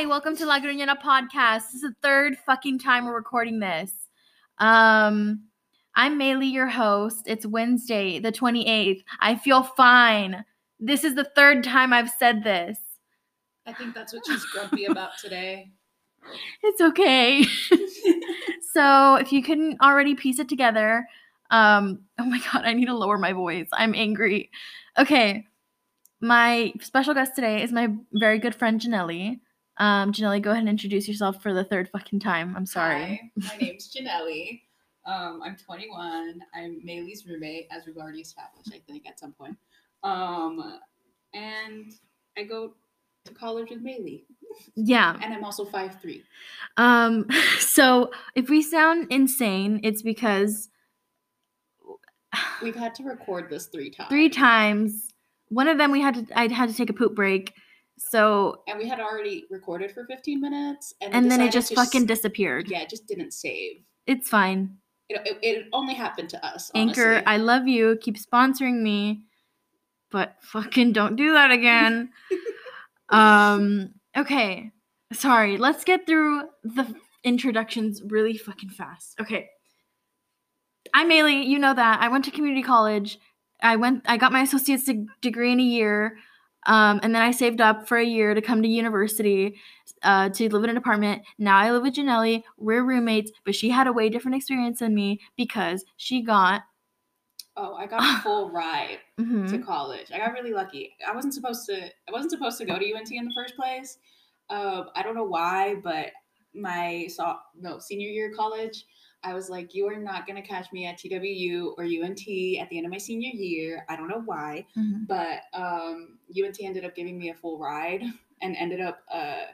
Hi, welcome to La Gruñona podcast. This is the third fucking time we're recording this. Um, I'm Maylee, your host. It's Wednesday, the 28th. I feel fine. This is the third time I've said this. I think that's what she's grumpy about today. It's okay. so, if you couldn't already piece it together, um, oh my god, I need to lower my voice. I'm angry. Okay, my special guest today is my very good friend Jannely. Um, Jannely, go ahead and introduce yourself for the third fucking time. I'm sorry. Hi, my name's Jannely. Um, I'm 21. I'm Maylee's roommate, as we've already established, I think, at some point. Um, and I go to college with Maylee. Yeah. And I'm also 5'3. Um, so if we sound insane, it's because We've had to record this three times. three times. One of them we had to I had to take a poop break. So And we had already recorded for 15 minutes. And, and then it just fucking disappeared. Yeah, it just didn't save. It's fine. It, it, it only happened to us. Anchor, honestly. I love you. Keep sponsoring me. But fucking don't do that again. um, okay. Sorry. Let's get through the introductions really fucking fast. Okay. I'm Maylee, you know that. I went to community college. I went I got my associate's degree in a year. Um, and then I saved up for a year to come to university uh, to live in an apartment. Now I live with Jannely. We're roommates, but she had a way different experience than me because she got Oh, I got a full ride. mhm. to college. I got really lucky. I wasn't supposed to. I wasn't supposed to go to UNT in the first place. Um, I don't know why, but my so no senior year of college, I was like, you are not gonna catch me at TWU or UNT at the end of my senior year. I don't know why, Mhm. but um, UNT ended up giving me a full ride and ended up uh,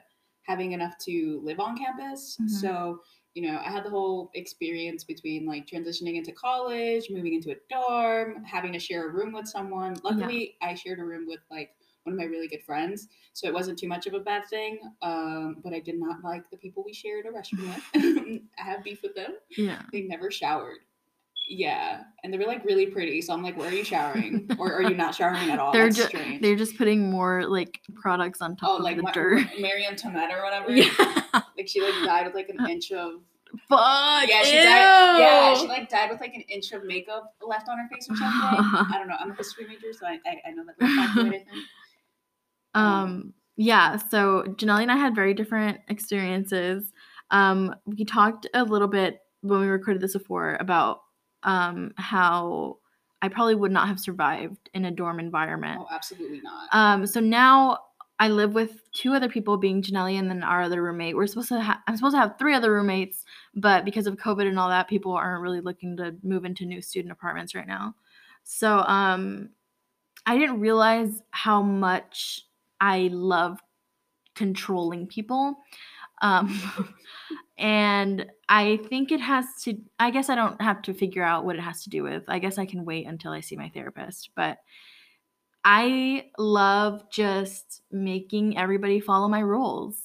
having enough to live on campus. Mhm. So you know, I had the whole experience between like transitioning into college, moving into a dorm, having to share a room with someone. Luckily, I shared a room with like one of my really good friends, so it wasn't too much of a bad thing. Um, but I did not like the people we shared a restroom with. I have beef with them. Yeah. They never showered. Yeah, and they were like really pretty. So I'm like, where are you showering, or are you not showering at all? They're just strange. they're just putting more like products on top oh, of like the Ma- dirt. Mary Antoinette or whatever. Yeah. Like she like died with like an inch of Fuck. Yeah, she ew. died. Yeah, she like died with like an inch of makeup left on her face or something. I don't know. I'm a history major, so I, I, I know that little factoid, I think. Um, yeah, so Jannely and I had very different experiences. Um, we talked a little bit when we recorded this before about um, how I probably would not have survived in a dorm environment. Oh, absolutely not. Um, so now I live with two other people, being Jannely and then our other roommate. We're supposed to ha- I'm supposed to have three other roommates, but because of COVID and all that, people aren't really looking to move into new student apartments right now. So um, I didn't realize how much I love controlling people. Um, and I think it has to, I guess I don't have to figure out what it has to do with. I guess I can wait until I see my therapist. But I love just making everybody follow my rules.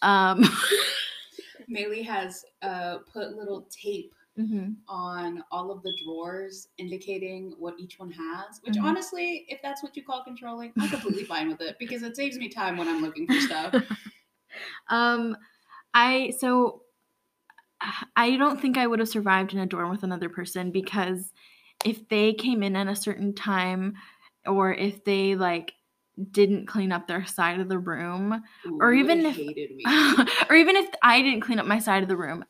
Um, Maylee has uh, put little tape mhm. on all of the drawers indicating what each one has, which Mhm. honestly, if that's what you call controlling, I'm completely fine with it because it saves me time when I'm looking for stuff. um, I so I don't think I would have survived in a dorm with another person because if they came in at a certain time or if they like didn't clean up their side of the room Ooh, Or even if- or even if I didn't clean up my side of the room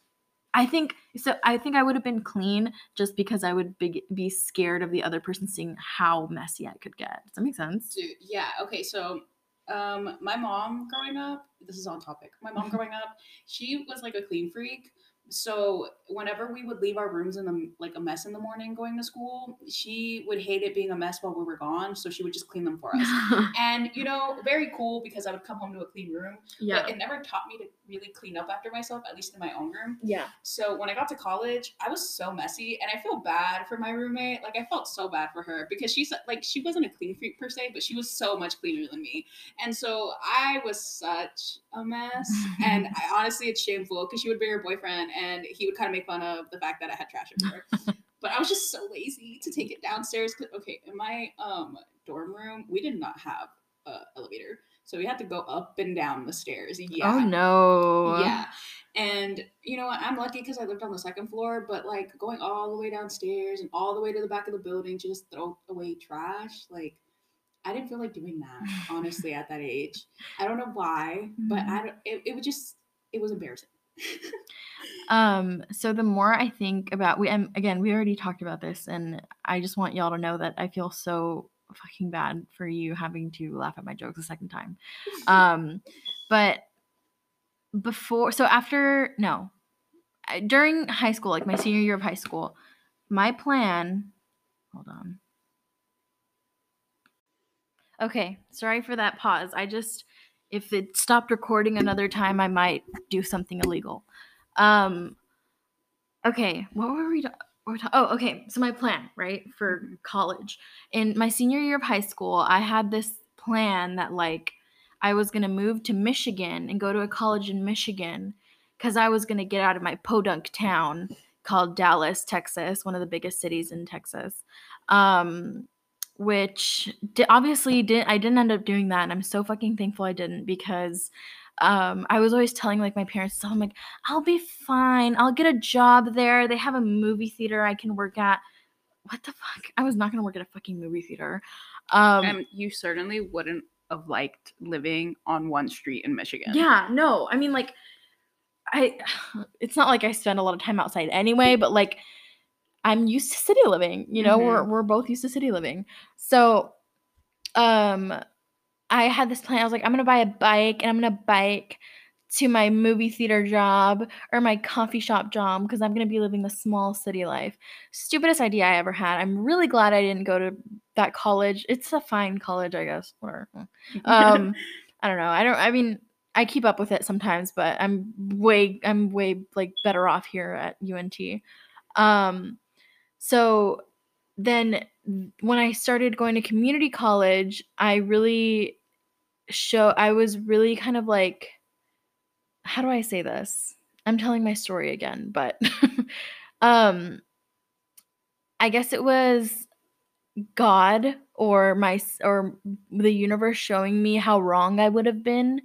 I think so I think I would have been clean just because I would be, be scared of the other person seeing how messy I could get. Does that make sense? Dude, yeah. Okay, so um, my mom growing up, this is on topic. My mom growing up, she was like a clean freak. So whenever we would leave our rooms in the like a mess in the morning going to school, she would hate it being a mess while we were gone. So she would just clean them for us. And you know, very cool because I would come home to a clean room. yeah. But it never taught me to really clean up after myself, at least in my own room. Yeah. So when I got to college, I was so messy, and I feel bad for my roommate. Like I felt so bad for her because she's like she wasn't a clean freak per se, but she was so much cleaner than me, and so I was such a mess. and I, honestly, it's shameful because she would bring her boyfriend, and he would kind of make fun of the fact that I had trash everywhere. but I was just so lazy to take it downstairs. 'cause- okay, in my um dorm room, we did not have a elevator. So we had to go up and down the stairs. Yeah. Oh no. Yeah. And you know what? I'm lucky because I lived on the second floor, but like going all the way downstairs and all the way to the back of the building to just throw away trash, like I didn't feel like doing that, honestly, at that age. I don't know why, but Mhm. I don't, it, it was just, it was embarrassing. Um, so the more I think about we and again, we already talked about this and I just want y'all to know that I feel so fucking bad for you having to laugh at my jokes a second time. Um, but before so after no, during high school, like my senior year of high school, my plan, hold on. Okay, sorry for that pause. I just if it stopped recording another time, I might do something illegal. Um okay, what were we ta- Oh, okay. So my plan, right, for college. In my senior year of high school, I had this plan that like I was going to move to Michigan and go to a college in Michigan cuz I was going to get out of my podunk town called Dallas, Texas, one of the biggest cities in Texas. Um which di- obviously didn't I didn't end up doing that and I'm so fucking thankful I didn't because um I was always telling like my parents stuff I'm like I'll be fine I'll get a job there they have a movie theater I can work at what the fuck I was not to work at a fucking movie theater um and you certainly wouldn't have liked living on one street in Michigan. Yeah, no. I mean like I it's not like I spend a lot of time outside anyway, but like I'm used to city living, you know, we're we're both used to city living. So um I had this plan. I was like, I'm gonna buy a bike and I'm gonna bike to my movie theater job or my coffee shop job because I'm gonna be living the small city life. Stupidest idea I ever had. I'm really glad I didn't go to that college. It's a fine college, I guess. Whatever. Um, I don't know. I don't. I mean, I keep up with it sometimes, but I'm way. I'm way like better off here at UNT. Um, so then when I started going to community college, I really show. I was really kind of like, how do I say this? I'm telling my story again, but um, I guess it was God or my or the universe showing me how wrong I would have been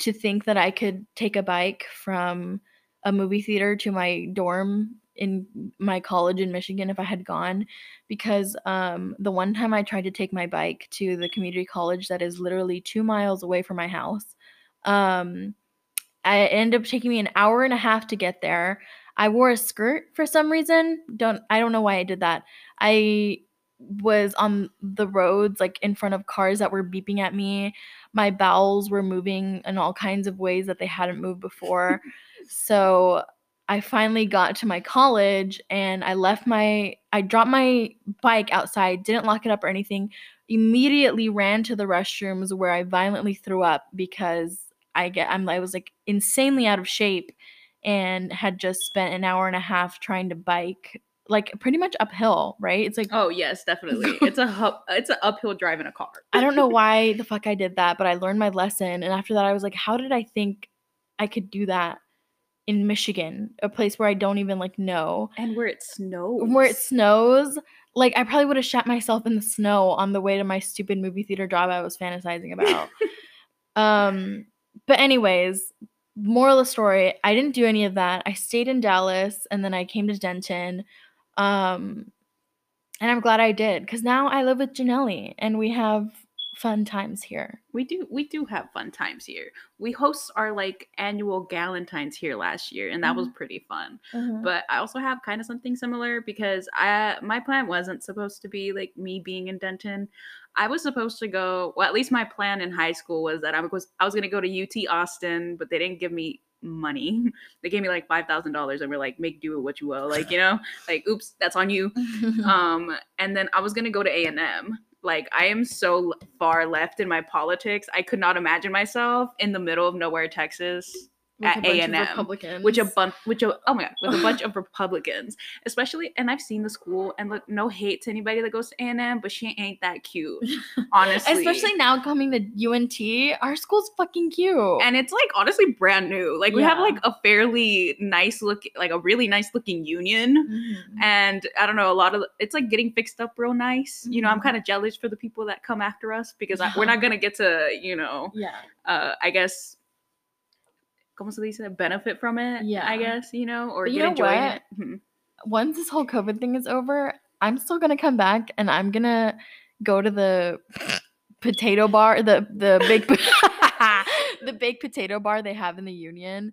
to think that I could take a bike from a movie theater to my dorm in my college in Michigan if I had gone because um the one time I tried to take my bike to the community college that is literally 2 miles away from my house um I it ended up taking me an hour and a half to get there. I wore a skirt for some reason. Don't I don't know why I did that. I was on the roads like in front of cars that were beeping at me. My bowels were moving in all kinds of ways that they hadn't moved before. so I finally got to my college and I left my I dropped my bike outside, didn't lock it up or anything. Immediately ran to the restrooms where I violently threw up because I get I'm I was like insanely out of shape and had just spent an hour and a half trying to bike like pretty much uphill, right? It's like Oh yes, definitely. It's a hu- it's an uphill drive in a car. I don't know why the fuck I did that, but I learned my lesson and after that I was like how did I think I could do that in Michigan, a place where I don't even like know, And where it snows. where it snows? Like I probably would have shot myself in the snow on the way to my stupid movie theater job I was fantasizing about. um but anyways, moral of the story, I didn't do any of that. I stayed in Dallas and then I came to Denton. Um and I'm glad I did cuz now I live with Jannely and we have fun times here. we do we do have fun times here. We host our like annual Galentine's here last year, and that was pretty fun. But I also have kind of something similar because I my plan wasn't supposed to be like me being in Denton. I was supposed to go. Well, at least my plan in high school was that I was I was gonna go to UT Austin, but they didn't give me money. They gave me like five thousand dollars, and we're like, make do with what you will. Like you know, like oops, that's on you. Um, and then I was gonna go to A and M. Like I am so far left in my politics. I could not imagine myself in the middle of nowhere, Texas, at a A&M, Republicans. which a bunch which a, oh my god with a bunch of republicans especially and i've seen the school and look no hate to anybody that goes to a&m but she ain't that cute honestly Especially now coming to UNT, our school's fucking cute. and it's like honestly brand new like we have like a fairly nice look like a really nice looking union Mhm. and i don't know a lot of it's like getting fixed up real nice you know i'm Mhm. kind of jealous for the people that come after us because I, we're not gonna get to you know yeah. uh i guess como se dice benefit from it Yeah. i guess you know or But you get know enjoyment Mhm. Once this whole COVID thing is over, I'm still gonna come back and I'm gonna go to the potato bar, the the big the big potato bar they have in the Union.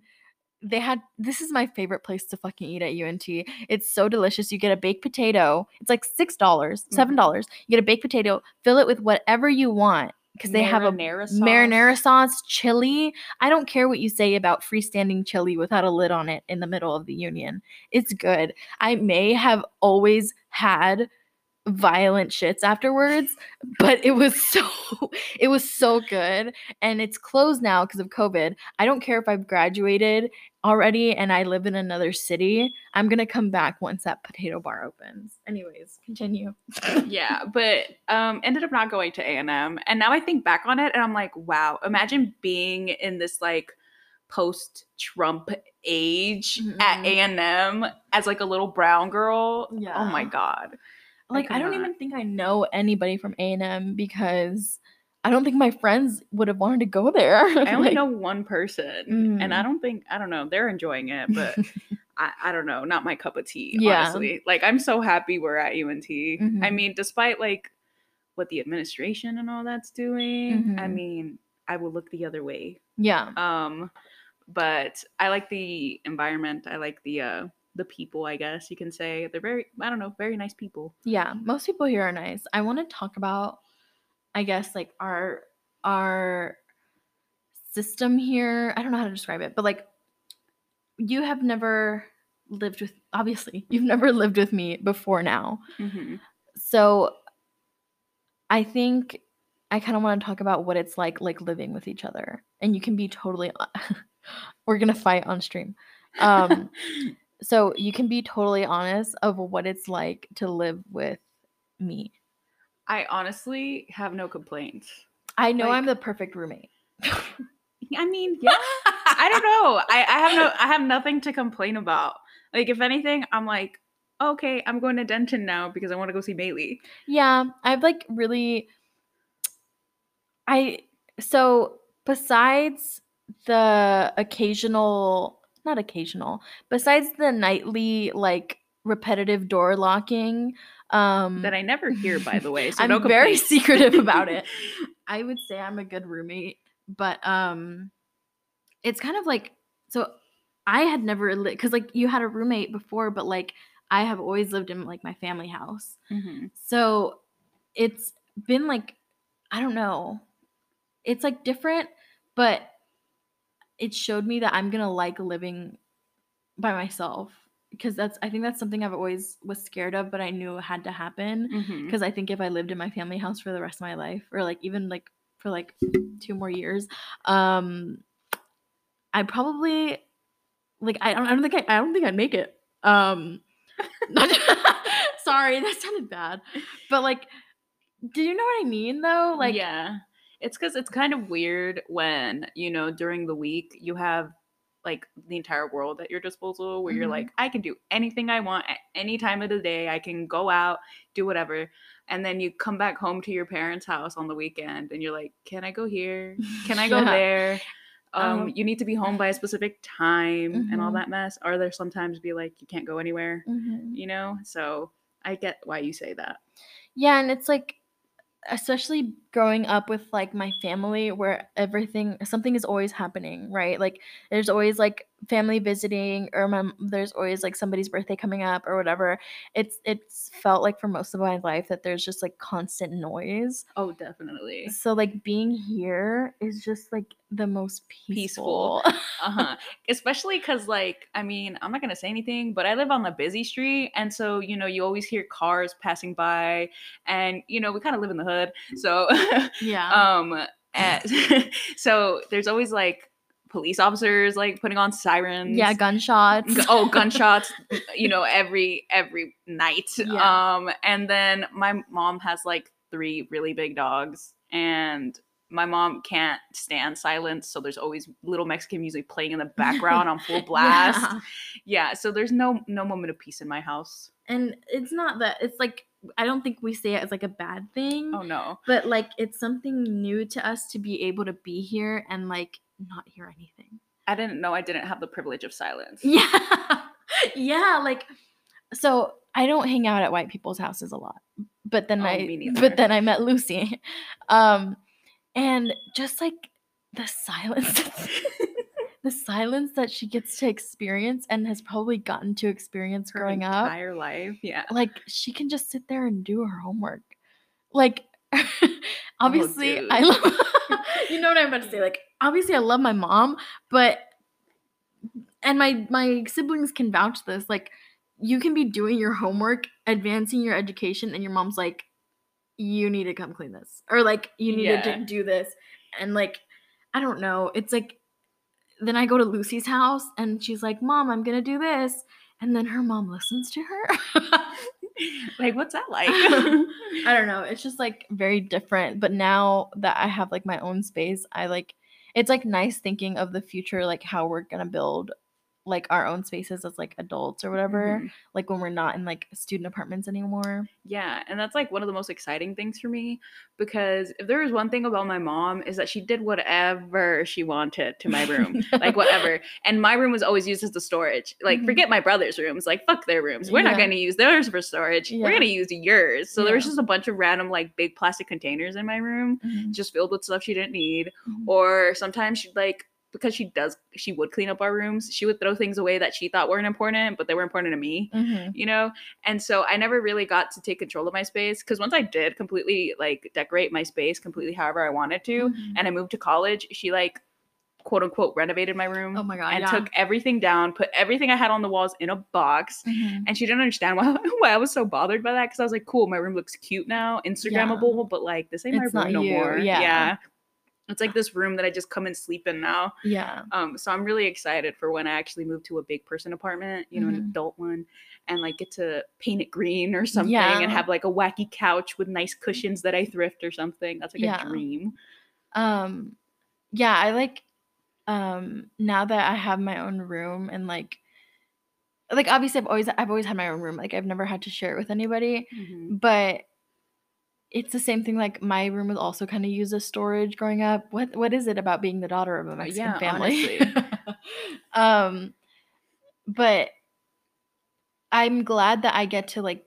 They had this is my favorite place to fucking eat at UNT. It's so delicious. You get a baked potato. It's like six dollars, seven dollars. You get a baked potato. Fill it with whatever you want because they have a Marinara sauce. marinara sauce, chili. I don't care what you say about freestanding chili without a lid on it in the middle of the union. It's good. I may have always had violent shits afterwards, but it was so it was so good and it's closed now because of COVID. I don't care if I've graduated already and I live in another city. I'm going to come back once that potato bar opens. Anyways, continue. yeah but um ended up not going to a&m and now i think back on it and i'm like wow imagine being in this like post trump age at Mhm. a&m as like a little brown girl Yeah. oh my god like I don't even think I know anybody from A&M because I don't think my friends would have wanted to go there. i only Like, know one person and i Mm. don't think i don't know they're enjoying it but I, I don't know not my cup of tea Yeah. honestly like i'm so happy we're at unt i Mhm. mean despite like what the administration and all that's doing i Mhm. mean i will look the other way yeah. um but i like the environment i like the uh the people i guess you can say they're very i don't know very nice people Yeah, most people here are nice. I want to talk about I guess like our our system here. I don't know how to describe it, but like you have never lived with obviously. You've never lived with me before now. mm-hmm. So I think I kind of want to talk about what it's like like living with each other. And you can be totally we're going to fight on stream. Um so you can be totally honest of what it's like to live with me. I honestly have no complaints. I know I'm the perfect roommate. i mean yeah. I don't know. I, I have no i have nothing to complain about. Like if anything i'm like okay i'm going to denton now because i want to go see bailey. Yeah, I've like really I so besides the occasional not occasional, besides the nightly like repetitive door locking, um that i never hear by the way so I'm no very secretive about it. I would say I'm a good roommate, but um it's kind of like so I had never lived cuz like you had a roommate before but like I have always lived in like my family house. Mhm. So it's been like I don't know. It's like different, but it showed me that I'm going to like living by myself because that's I think that's something I've always was scared of but I knew it had to happen because I think if I lived in my family house for the rest of my life or like even like for like two more years um I probably like I don't I don't think I, I don't think I'd make it. Um not- sorry that sounded bad. But like do you know what I mean though? Like yeah. It's because it's kind of weird when you know during the week you have like the entire world at your disposal where you're Mhm. like i can do anything i want at any time of the day i can go out do whatever and then you come back home to your parents house on the weekend and you're like can i go here can i go Yeah. there um, Um, you need to be home by a specific time and all Mhm. that mess or there sometimes be like you can't go anywhere Mhm. you know so i get why you say that Yeah, and it's like especially growing up with like my family where everything something is always happening, right? Like there's always like family visiting or my, there's always like somebody's birthday coming up or whatever. It's it's felt like for most of my life that there's just like constant noise. oh definitely So like being here is just like the most Peaceful. peaceful. uh-huh especially because like i mean i'm not gonna say anything but i live on a busy street and so you know you always hear cars passing by and you know we kind of live in the hood so yeah. um at, so there's always like police officers like putting on sirens. Yeah, gunshots. Gu- oh gunshots you know every every night Yeah. um and then my mom has like three really big dogs and my mom can't stand silence so there's always little mexican music playing in the background on full blast Yeah. yeah. so there's no no moment of peace in my house And it's not that it's like I don't think we say it as like a bad thing. oh no But like it's something new to us to be able to be here and like not hear anything. i didn't know i didn't have the privilege of silence Yeah. yeah, like so I don't hang out at white people's houses a lot. But then Oh, I but then I met Lucy. Um and just like the silence the silence that she gets to experience and has probably gotten to experience Her growing up. entire life yeah Like she can just sit there and do her homework. Like oh, obviously I love you know what I'm about to say. Like obviously I love my mom, but and my my siblings can vouch this. Like you can be doing your homework, advancing your education, and your mom's like, you need to come clean this. Or like you need to Yeah. do- do this. And like, I don't know. It's like then I go to Lucy's house and she's like, Mom, I'm gonna do this. And then her mom listens to her. like what's that like I don't know. It's just like very different. But now that I have like my own space, I like it's like nice thinking of the future, like how we're gonna build like our own spaces as like adults or whatever. Mhm. Like when we're not in like student apartments anymore. Yeah, and that's like one of the most exciting things for me because if there was one thing about my mom is that she did whatever she wanted to my room. like whatever. And my room was always used as the storage. Like Mhm. forget my brother's rooms. Like fuck their rooms. We're not going to use theirs for storage. We're going to use yours. So there was just a bunch of random like big plastic containers in my room Mhm. just filled with stuff she didn't need Mhm. or sometimes she'd like because she does she would clean up our rooms. She would throw things away that she thought weren't important, but they were important to me Mhm. you know and so i never really got to take control of my space because once i did completely like decorate my space completely however i wanted to Mhm. and i moved to college she like quote unquote renovated my room Oh my God, and yeah. took everything down put everything i had on the walls in a box Mhm. and she didn't understand why, why i was so bothered by that because i was like cool my room looks cute now instagrammable but like this ain't It's my room no you, more yeah. It's like this room that i just come and sleep in now Yeah. um, so I'm really excited for when I actually move to a big person apartment, you know, an Mhm. adult one, and like get to paint it green or something Yeah. and have like a wacky couch with nice cushions that I thrift or something. That's like Yeah. a dream. um yeah i like um now that i have my own room and like like obviously i've always i've always had my own room like i've never had to share it with anybody Mhm. but it's the same thing like my room was also kind of used as storage growing up what what is it about being the daughter of a mexican yeah, family honestly. um but i'm glad that i get to like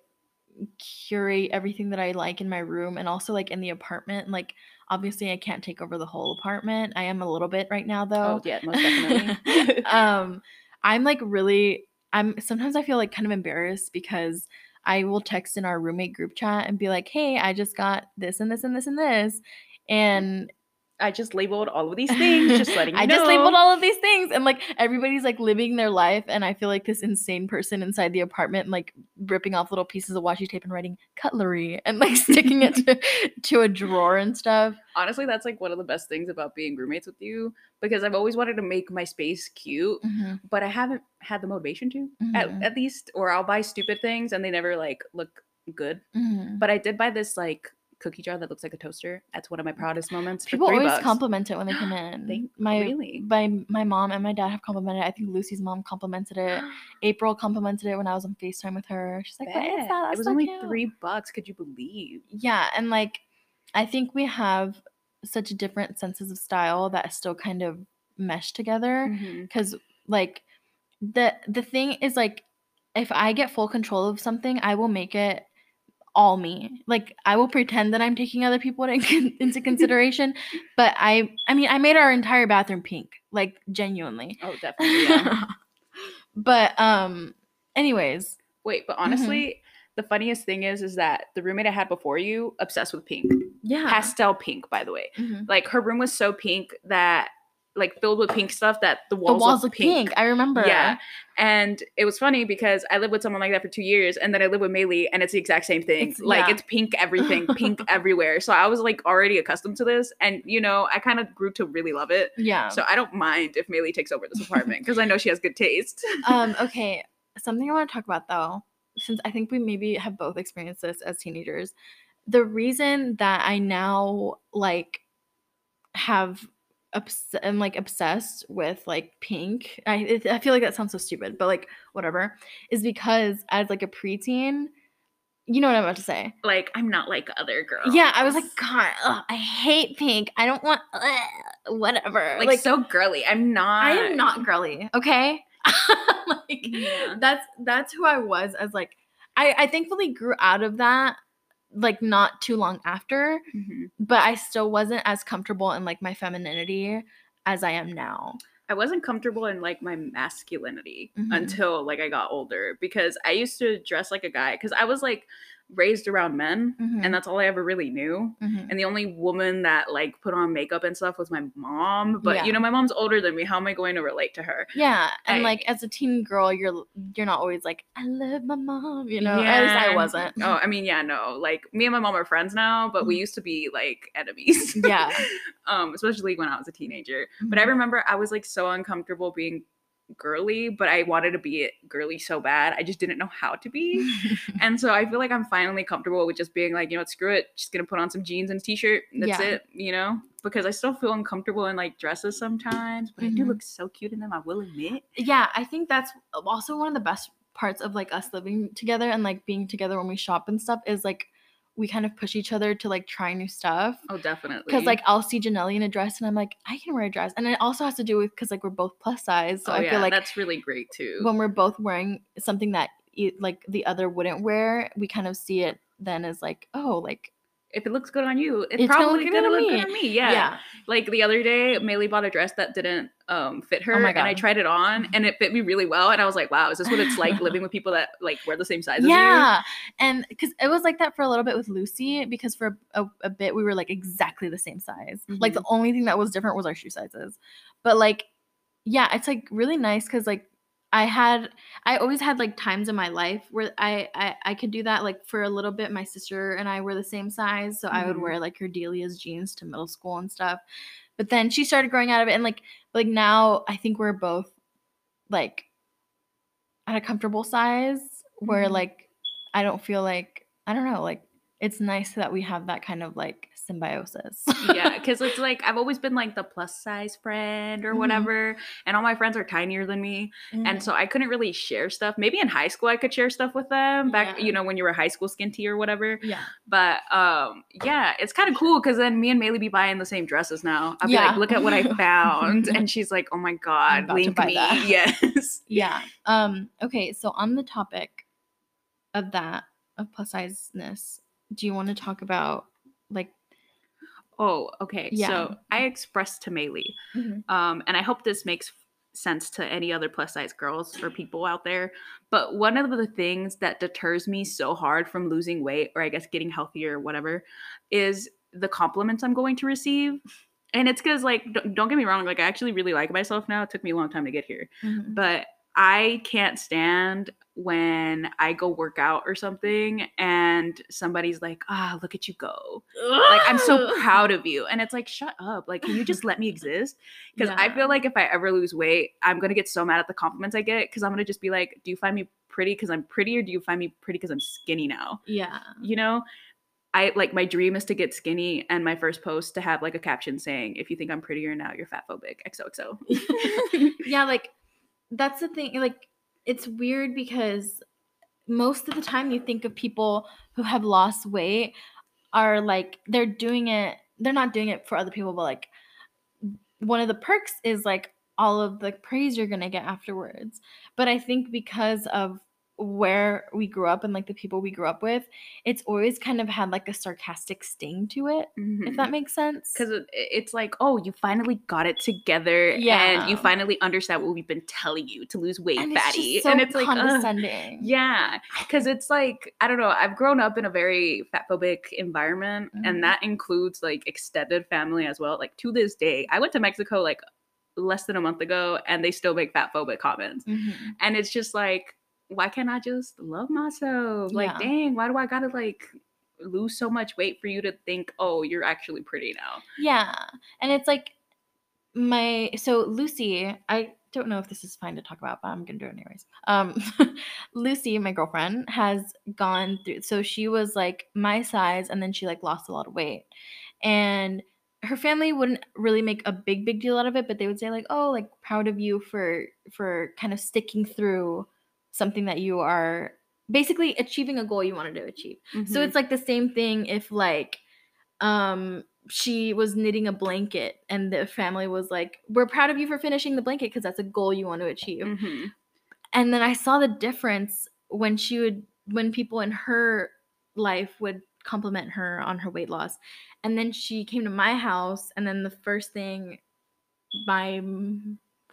curate everything that i like in my room and also like in the apartment like obviously i can't take over the whole apartment i am a little bit right now though Oh yeah, most definitely. um i'm like really i'm sometimes i feel like kind of embarrassed because i will text in our roommate group chat and be like hey i just got this and this and this and this mm-hmm. and I just labeled all of these things, just letting you I know. just labeled all of these things, and like everybody's like living their life, and I feel like this insane person inside the apartment, like ripping off little pieces of washi tape and writing cutlery and like sticking it to, to a drawer and stuff. Honestly, that's like one of the best things about being roommates with you because I've always wanted to make my space cute, but I haven't had the motivation to Mhm. at, at least, or I'll buy stupid things and they never like look good. Mhm. But I did buy this like cookie jar that looks like a toaster. That's one of my proudest moments. People for three always bucks. compliment it when they come in. They- my really? my my mom and my dad have complimented it. I think Lucy's mom complimented it. April complimented it when I was on FaceTime with her. She's like, "What is Bet. that? It was so only cute." three bucks. Could you believe? Yeah, and like I think we have such different senses of style that still kind of mesh together mm-hmm. because like the the thing is like if I get full control of something, I will make it all me. Like I will pretend that I'm taking other people into consideration, but I I mean I made our entire bathroom pink, like genuinely. Oh, definitely. Yeah. but um anyways, Wait, but Mm-hmm. honestly, the funniest thing is, is that the roommate I had before you obsessed with pink, yeah. pastel pink, by the way. Mhm. Like her room was so pink that like filled with pink stuff that the walls, The walls, look look pink. I remember. Yeah. And it was funny because I lived with someone like that for two years and then I live with Maylee and it's the exact same thing. It's- like yeah. it's pink everything, pink everywhere. So I was like already accustomed to this. And you know, I kind of grew to really love it. Yeah. So I don't mind if Maylee takes over this apartment because I know she has good taste. um, okay. Something I want to talk about though, since I think we maybe have both experienced this as teenagers. The reason that I now like have obs- am like obsessed with like pink. I it, I feel like that sounds so stupid, but like whatever, is because as like a preteen, you know what I'm about to say. Like I'm not like other girls. Yeah, I was like, God, ugh, I hate pink. I don't want ugh, whatever. like, so girly. I'm not. I am not girly, okay? like Yeah. that's that's who I was as like I I thankfully grew out of that like not too long after, Mhm. but I still wasn't as comfortable in like my femininity as I am now. I wasn't comfortable in like my masculinity Mhm. until like I got older because I used to dress like a guy because I was like raised around men Mhm. and that's all I ever really knew. Mhm. And the only woman that like put on makeup and stuff was my mom. But Yeah. you know, my mom's older than me. How am I going to relate to her? Yeah, and I- like as a teen girl, you're you're not always like I love my mom, you know. Yeah. At least I wasn't. Oh, I mean, yeah, no. Like me and my mom are friends now, but we used to be like enemies. Mm-hmm. Yeah. um, especially when I was a teenager. But I Mhm. remember I was like so uncomfortable being girly, but I wanted to be girly so bad. I just didn't know how to be. and so I feel like I'm finally comfortable with just being like, you know what, screw it. Just gonna put on some jeans and a t-shirt. and That's Yeah. it, you know? Because I still feel uncomfortable in like dresses sometimes, but I do Mhm. look so cute in them, I will admit. yeah, I think that's also one of the best parts of like us living together and like being together when we shop and stuff is like we kind of push each other to like try new stuff. Oh, definitely. Because like I'll see Janelle in a dress and I'm like, I can wear a dress. And it also has to do with because like we're both plus size. So oh, I yeah, feel like that's really great too. when we're both wearing something that like the other wouldn't wear, we kind of see it then as like, oh, like if it looks good on you, it's, It's gonna probably look gonna, good on look good on me. Yeah. Like the other day, Maylee bought a dress that didn't um, fit her, Oh my and I tried it on, and it fit me really well. And I was like, "Wow, is this what it's like living with people that like wear the same size as you?" Yeah. And because it was like that for a little bit with Lucy, because for a, a bit we were like exactly the same size. Like the only thing that was different was our shoe sizes. But like, yeah, it's like really nice because like I had I always had like times in my life where I, I I could do that. Like for a little bit, my sister and I were the same size. So I would Mhm. wear like her Delia's jeans to middle school and stuff. But then she started growing out of it. And like like now I think we're both like at a comfortable size where Mhm. like I don't feel like I don't know, like it's nice that we have that kind of like symbiosis. yeah, because it's like I've always been like the plus size friend or Mhm. whatever, and all my friends are tinier than me, and so I couldn't really share stuff. Maybe in high school I could share stuff with them back, Yeah. you know, when you were high school skinty or whatever. yeah. But um, yeah, it's kind of cool because then me and Maylee be buying the same dresses now. I'll be like, look at what I found, and she's like, oh my god, link me, that. yes. Yeah. Um okay, so on the topic of that of plus sizeness, do you want to talk about like Oh, okay. Yeah. So I expressed to Maylee, um, and I hope this makes sense to any other plus size girls or people out there. But one of the things that deters me so hard from losing weight, or I guess getting healthier or whatever, is the compliments I'm going to receive. And it's because, like, don't, don't get me wrong, like, I actually really like myself now. It took me a long time to get here. Mhm. but I can't stand when I go work out or something and somebody's like, ah, look at you go. Like, I'm so proud of you. And it's like, shut up. Like, can you just let me exist? Because I feel like if I ever lose weight, I'm going to get so mad at the compliments I get because I'm going to just be like, do you find me pretty because I'm pretty or do you find me pretty because I'm skinny now? Yeah. You know? I like my dream is to get skinny and my first post to have like a caption saying, if you think I'm prettier now, you're fat phobic. XOXO. yeah, like that's the thing. Like it's weird because most of the time you think of people who have lost weight are like they're doing it. They're not doing it for other people, but like one of the perks is like all of the praise you're gonna get afterwards. But I think because of where we grew up and like the people we grew up with, it's always kind of had like a sarcastic sting to it, if that makes sense. because it, it's like oh you finally got it together yeah, and you finally understand what we've been telling you to lose weight and it's fatty just so and it's like ugh. yeah because it's like i don't know i've grown up in a very fat phobic environment Mhm. and that includes like extended family as well like to this day i went to mexico like less than a month ago and they still make fat phobic comments. Mhm. And it's just like, why can't I just love myself? Like, Yeah. dang, why do I gotta like lose so much weight for you to think, oh, you're actually pretty now? Yeah. And it's like my so Lucy, I don't know if this is fine to talk about, but I'm gonna do it anyways. Um Lucy, my girlfriend, has gone through so she was like my size and then she like lost a lot of weight. And her family wouldn't really make a big big deal out of it, but they would say like, "Oh, like proud of you for for kind of sticking through something that you are basically achieving a goal you wanted to achieve." So Mhm. it's like the same thing if like um she was knitting a blanket and the family was like, "We're proud of you for finishing the blanket because that's a goal you want to achieve." Mhm. And then I saw the difference when she would when people in her life would compliment her on her weight loss. And then she came to my house and then the first thing my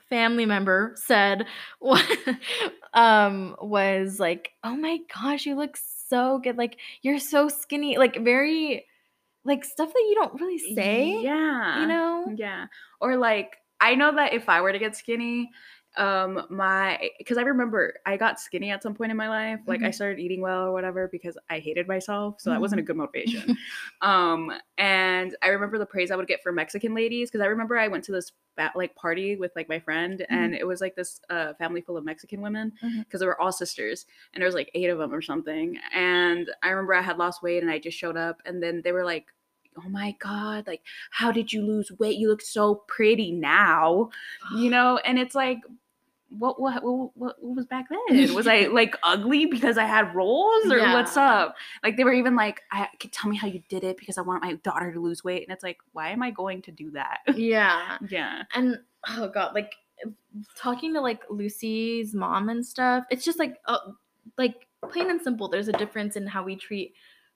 family member said um was like, "Oh my gosh, you look so good. Like you're so skinny." Like very like stuff that you don't really say, yeah, you know? Yeah. Or like I know that if I were to get skinny, um my because I remember I got skinny at some point in my life. Like I Mhm. started eating well or whatever because I hated myself. So that wasn't a Mhm. good motivation. um and I remember the praise I would get from Mexican ladies because I remember I went to this fat, like party with like my friend and it was like this uh family full of Mexican women because they were all sisters and there was like eight of them or something. And I remember I had lost weight and I just showed up and then they were like oh my god like how did you lose weight? You look so pretty now you know and it's like what what what, what, was back then? Was i like ugly because i had rolls or what's up? Like they were even like i could tell me how you did it because i want my daughter to lose weight and it's like why am i going to do that? Yeah. yeah. And oh god like talking to like lucy's mom and stuff it's just like uh, like plain and simple there's a difference in how we treat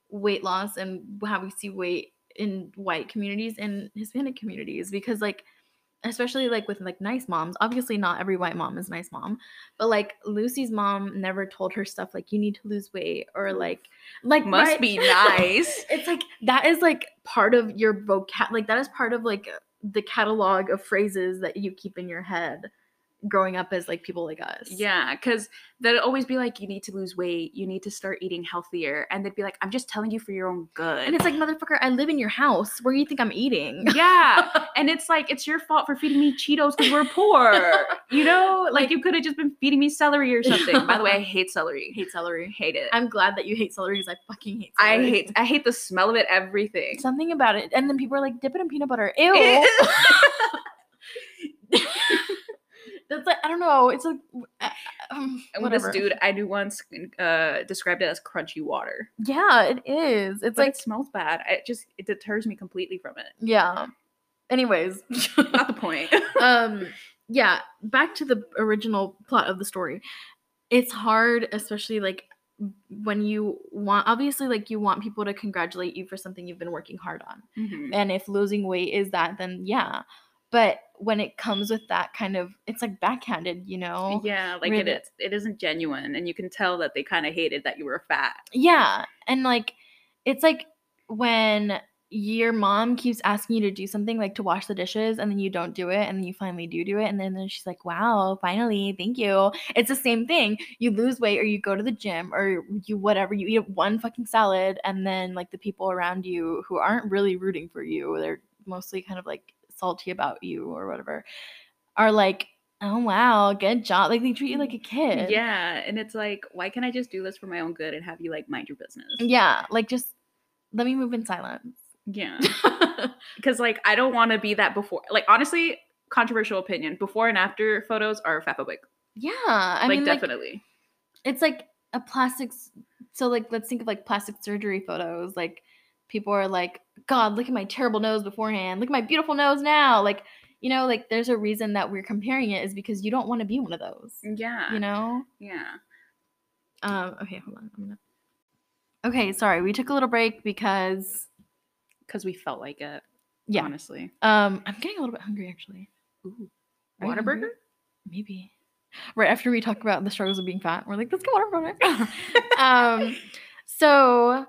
weight loss and how we see weight in white communities and hispanic communities because like especially like with like nice moms obviously not every white mom is nice mom but like lucy's mom never told her stuff like you need to lose weight or like like must right- be nice. it's like that is like part of your vocab like that is part of like the catalog of phrases that you keep in your head growing up as like people like us Yeah, because they'd always be like, you need to lose weight, you need to start eating healthier. And they'd be like, I'm just telling you for your own good. and it's like motherfucker i live in your house where do you think i'm eating yeah. And it's like, it's your fault for feeding me Cheetos because we're poor. You know, like, Like- you could have just been feeding me celery or something. By the way, I hate celery. hate celery hate it. i'm glad that you hate celery because i fucking hate I hate I hate the smell of it, everything. something about it and then people are like dip it in peanut butter ew that's like i don't know it's like uh, um, and this dude I knew once uh, described it as crunchy water. yeah it is it's It's like it smells bad. It just it deters me completely from it. yeah anyways Not the point. um yeah back to the original plot of the story it's hard especially like when you want obviously like you want people to congratulate you for something you've been working hard on Mhm. and if losing weight is that then yeah but when it comes with that kind of it's like backhanded you know Yeah, like it really- is. It isn't genuine, and you can tell that they kind of hated that you were fat. yeah and like it's like when your mom keeps asking you to do something like to wash the dishes and then you don't do it and then you finally do do it and then, then she's like wow finally thank you it's the same thing you lose weight or you go to the gym or you whatever you eat one fucking salad and then like the people around you who aren't really rooting for you they're mostly kind of like salty about you or whatever are like oh wow good job like they treat you like a kid Yeah, and it's like, why can't I just do this for my own good and have you like mind your business? yeah like just let me move in silence Yeah, because like I don't want to be that before. Like honestly, controversial opinion: before and after photos are fatphobic. Yeah, I like mean, like, definitely. it's like a plastic. So, like, let's think of like plastic surgery photos. Like, people are like, "God, look at my terrible nose beforehand. Look at my beautiful nose now." Like, you know, like there's a reason that we're comparing it is because you don't want to be one of those. yeah, You know. yeah. Um. Okay, hold on. I'm gonna. Okay, sorry, we took a little break because Because we felt like it. yeah. honestly. Um, I'm getting a little bit hungry actually. Ooh. Whataburger? Maybe. Right after we talk about the struggles of being fat, we're like, let's get Whataburger. um, so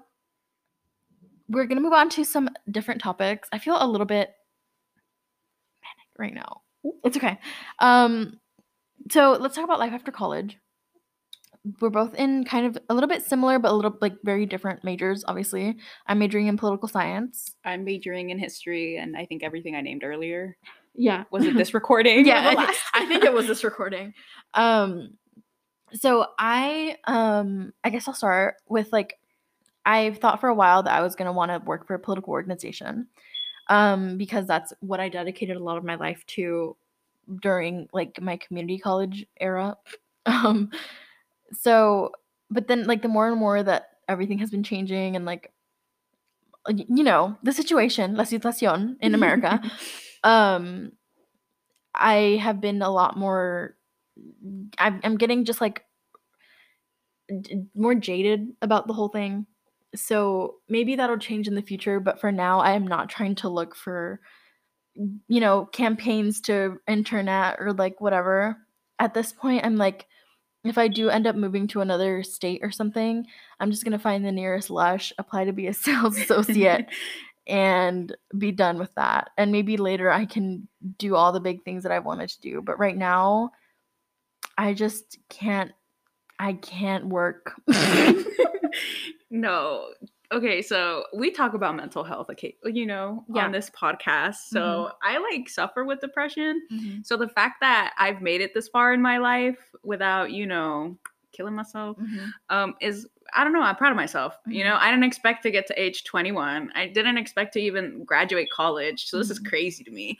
we're gonna move on to some different topics. I feel a little bit manic right now. It's okay. Um, so let's talk about life after college. We're both in kind of a little bit similar, but a little like very different majors. Obviously, I'm majoring in political science. I'm majoring in history, and I think everything I named earlier Yeah, was it this recording? yeah, I, thi- last? I think it was this recording. Um, so I um, I guess I'll start with like I've thought for a while that I was gonna want to work for a political organization, um, because that's what I dedicated a lot of my life to during like my community college era. Um, so, but then like the more and more that everything has been changing and like you know the situation, la situación in America, um, I have been a lot more. I'm, I'm getting just like more jaded about the whole thing. So maybe that'll change in the future, but for now, I am not trying to look for, mm, you know, campaigns to internet or like whatever. At this point, I'm like, if I do end up moving to another state or something, I'm just gonna find the nearest Lush, apply to be a sales associate, and be done with that. And maybe later I can do all the big things that I wanted to do. But right now, I just can't. I can't work. no. Okay, so we talk about mental health, okay, you know, Yeah. on this podcast. So I like suffer with depression. So the fact that I've made it this far in my life without, you know, killing myself, um, is I don't know. I'm proud of myself. You Mhm. know, I didn't expect to get to age 21. I didn't expect to even graduate college. So this is Mhm. crazy to me.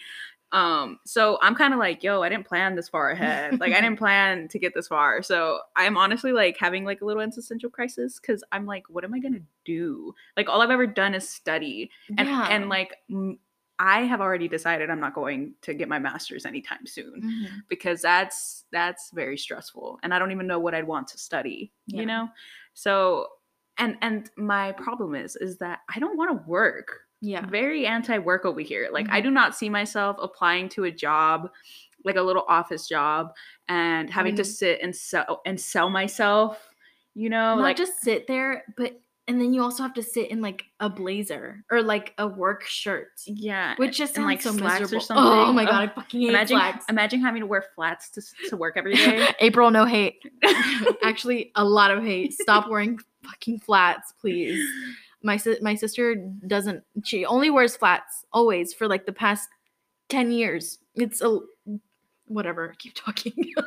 Um, so I'm kind of like, yo, I didn't plan this far ahead. like I didn't plan to get this far. So I'm honestly like having like a little existential crisis because I'm like, what am I gonna do? Like all I've ever done is study, and Yeah. and like m- I have already decided I'm not going to get my master's anytime soon Mhm. because that's that's very stressful and i don't even know what i'd want to study Yeah. you know so and and my problem is is that i don't want to work yeah. very anti-work over here like i Mhm. do not see myself applying to a job like a little office job and having to Mhm. sit and sell and sell myself you know Not like just sit there, but and then you also have to sit in like a blazer or like a work shirt, yeah which just and, sounds so slacks miserable. or something. Oh my god, Ugh. I fucking hate imagine slacks. imagine having to wear flats to, to work every day April, no hate. Actually, a lot of hate. Stop wearing fucking flats, please. My my sister doesn't. She only wears flats always for like the past ten years. It's a whatever. Keep talking.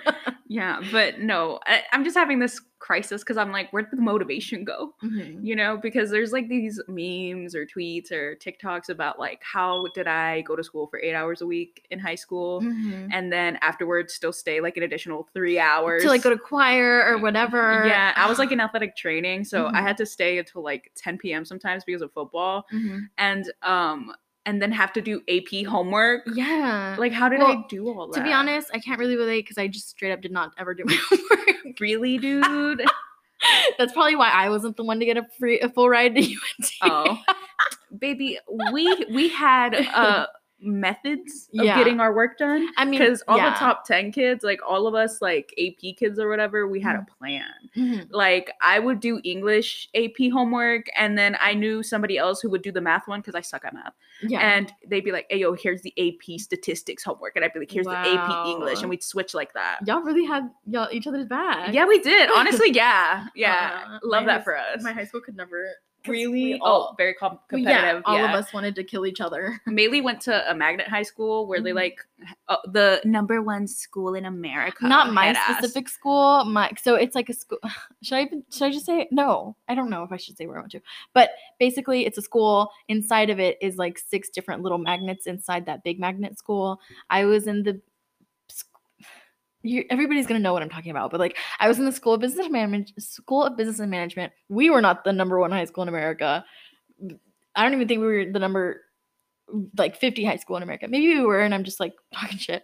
Yeah, but no, I, I'm just having this crisis because I'm like, where'd the motivation go? Mhm. You know, because there's like these memes or tweets or TikToks about like, how did I go to school for eight hours a week in high school Mhm. and then afterwards still stay like an additional three hours To like go to choir or whatever. Yeah, I was like in athletic training, so I Mhm. had to stay until like 10 p.m. sometimes because of football, Mhm. and um, and then have to do AP homework. Yeah. Like, how did I do all that? to be honest, I can't really relate because I just straight up did not ever do my homework. really, dude. That's probably why I wasn't the one to get a free a full ride to UNT. Oh, baby, we we had uh methods of Yeah. getting our work done. I mean, Because all yeah. the top 10 kids, like all of us, like AP kids or whatever, we had a plan. Mhm. Like I would do English AP homework, and then I knew somebody else who would do the math one because I suck at math. Yeah. And they'd be like, hey, yo, here's the AP statistics homework. And I'd be like, here's the AP English. And we'd switch like that. y'all really had y'all each other's back. Yeah, we did. Honestly, yeah. Yeah. Love my that high- for us. My high school could never. Really? we oh, all- very com- competitive. Yeah, all yeah. of us wanted to kill each other. Maylee went to a magnet high school where they Mhm. like uh, the number one school in America. Not my specific school. My so it's like a school. Should I even should I just say it? No, I don't know if I should say where I went to. But basically, it's a school. Inside of it is like six different little magnets inside that big magnet school. I was in the. You, everybody's gonna know what I'm talking about, but like I was in the school of business management. School of business and management. We were not the number one high school in America. I don't even think we were the number like 50 high school in America. Maybe we were, and I'm just like talking shit.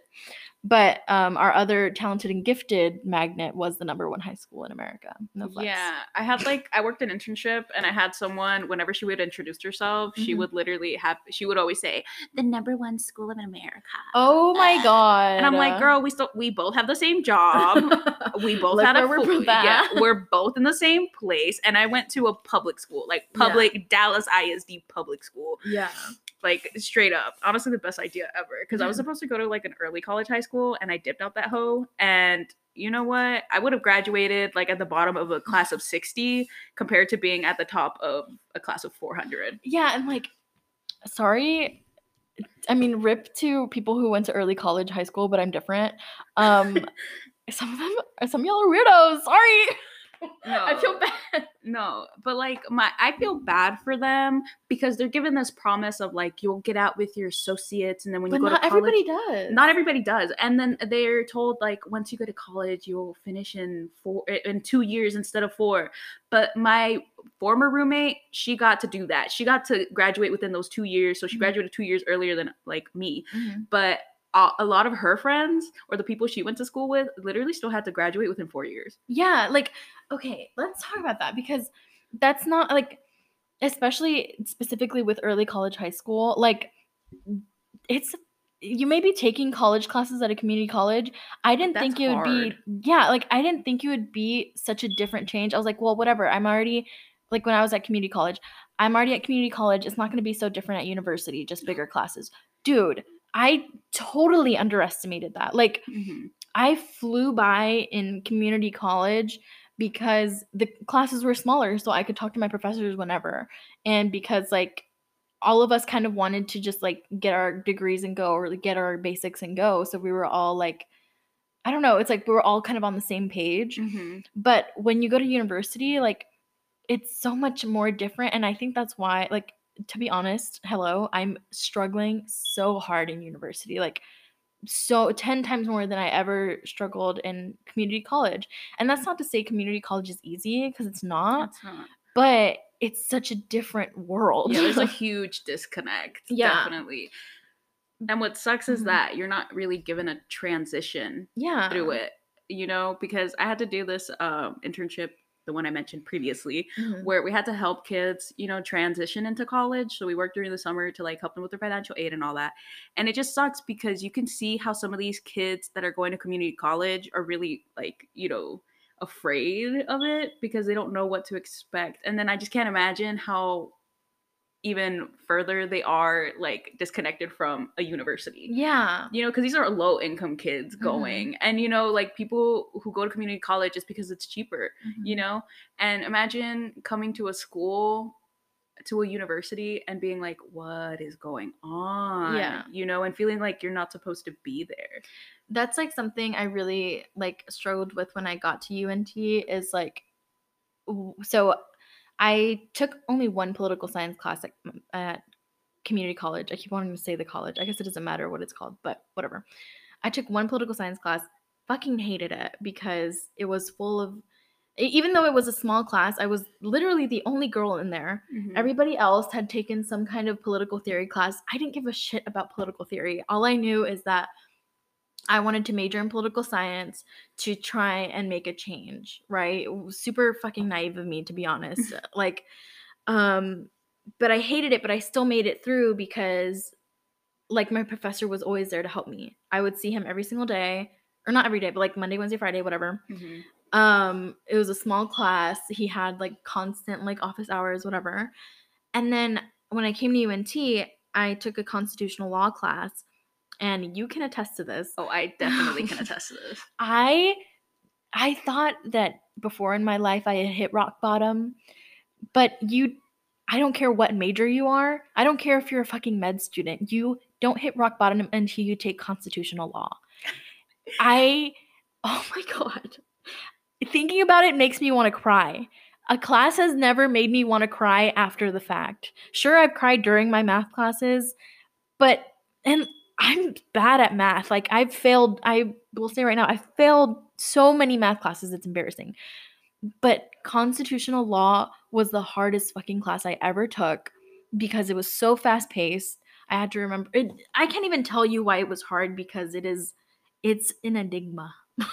But um, our other talented and gifted magnet was the number one high school in America. No flex. Yeah, I had like I worked an internship and I had someone whenever she would introduce herself, she Mhm. would literally have she would always say the number one school in America. Oh my god. And I'm like, girl, we still we both have the same job. we both had a we're yeah, we're both in the same place. And I went to a public school, like Yeah. public Dallas ISD public school. yeah. Like straight up. Honestly, the best idea ever. Because I was supposed to go to like an early college high school and I dipped out that hoe. And you know what? I would have graduated like at the bottom of a class of 60 compared to being at the top of a class of 400. Yeah, and like, sorry. I mean, rip to people who went to early college, high school, but I'm different. Um, some of them, are some of y'all are weirdos. Sorry. No, I feel bad. No, but like my, I feel bad for them because they're given this promise of like you'll get out with your associates, and then when But you go not to college, everybody does. not everybody does and then they're told like once you go to college you'll finish in four in two years instead of four but my former roommate she got to do that she got to graduate within those two years so she Mhm. graduated two years earlier than like me Mhm. but a a lot of her friends or the people she went to school with literally still had to graduate within four years Yeah, like okay, let's talk about that because that's not like especially specifically with early college high school, like it's you may be taking college classes at a community college. I didn't think it would be yeah, like I didn't think it would be such a different change. I was like, well, whatever. I'm already like when I was at community college, I'm already at community college. It's not going to be so different at university, just bigger classes. Dude, I totally underestimated that. Like Mhm. I flew by in community college because the classes were smaller, so I could talk to my professors whenever. And because like all of us kind of wanted to just like get our degrees and go or like, get our basics and go. So we were all like I don't know, it's like we were all kind of on the same page. Mhm. But when you go to university, like it's so much more different and I think that's why like to be honest, hello, I'm struggling so hard in university. Like so 10 times more than I ever struggled in community college. And that's not to say community college is easy because it's not, not. but it's such a different world. Yeah, there's a huge disconnect. Yeah. Definitely. And what sucks is Mhm. that you're not really given a transition yeah. through it, you know, because I had to do this um, internship, the one I mentioned previously, Mhm. where we had to help kids, you know, transition into college. So we worked during the summer to like help them with their financial aid and all that. And it just sucks because you can see how some of these kids that are going to community college are really like, you know, afraid of it because they don't know what to expect. And then I just can't imagine how even further they are like disconnected from a university Yeah. you know because these are low income kids Mhm. going and you know like people who go to community college just because it's cheaper you Mhm. know and imagine coming to a school to a university and being like what is going on Yeah. you know and feeling like you're not supposed to be there That's like something I really like struggled with when I got to UNT is like so I took only one political science class at, at community college. I keep wanting to say the college. I guess it doesn't matter what it's called, but whatever. I took one political science class, fucking hated it because it was full of even though it was a small class, I was literally the only girl in there. Mhm. Everybody else had taken some kind of political theory class. I didn't give a shit about political theory. All I knew is that I wanted to major in political science to try and make a change, right? Super fucking naive of me to be honest. like um but I hated it, but I still made it through because like my professor was always there to help me. I would see him every single day, or not every day, but like Monday, Wednesday, Friday, whatever Mhm. um it was a small class he had like constant like office hours whatever and then when i came to unt i took a constitutional law class and you can attest to this. Oh i definitely can attest to this. I i thought that before in my life i had hit rock bottom but you i don't care what major you are. I don't care if you're a fucking med student. You don't hit rock bottom until you take constitutional law. I oh my god. Thinking about it makes me want to cry. A class has never made me want to cry after the fact. Sure i've cried during my math classes but and i'm bad at math. Like i've failed i will say right now i failed so many math classes it's embarrassing. But constitutional law was the hardest fucking class i ever took because it was so fast paced i had to remember it, i can't even tell you why it was hard because it is it's an enigma.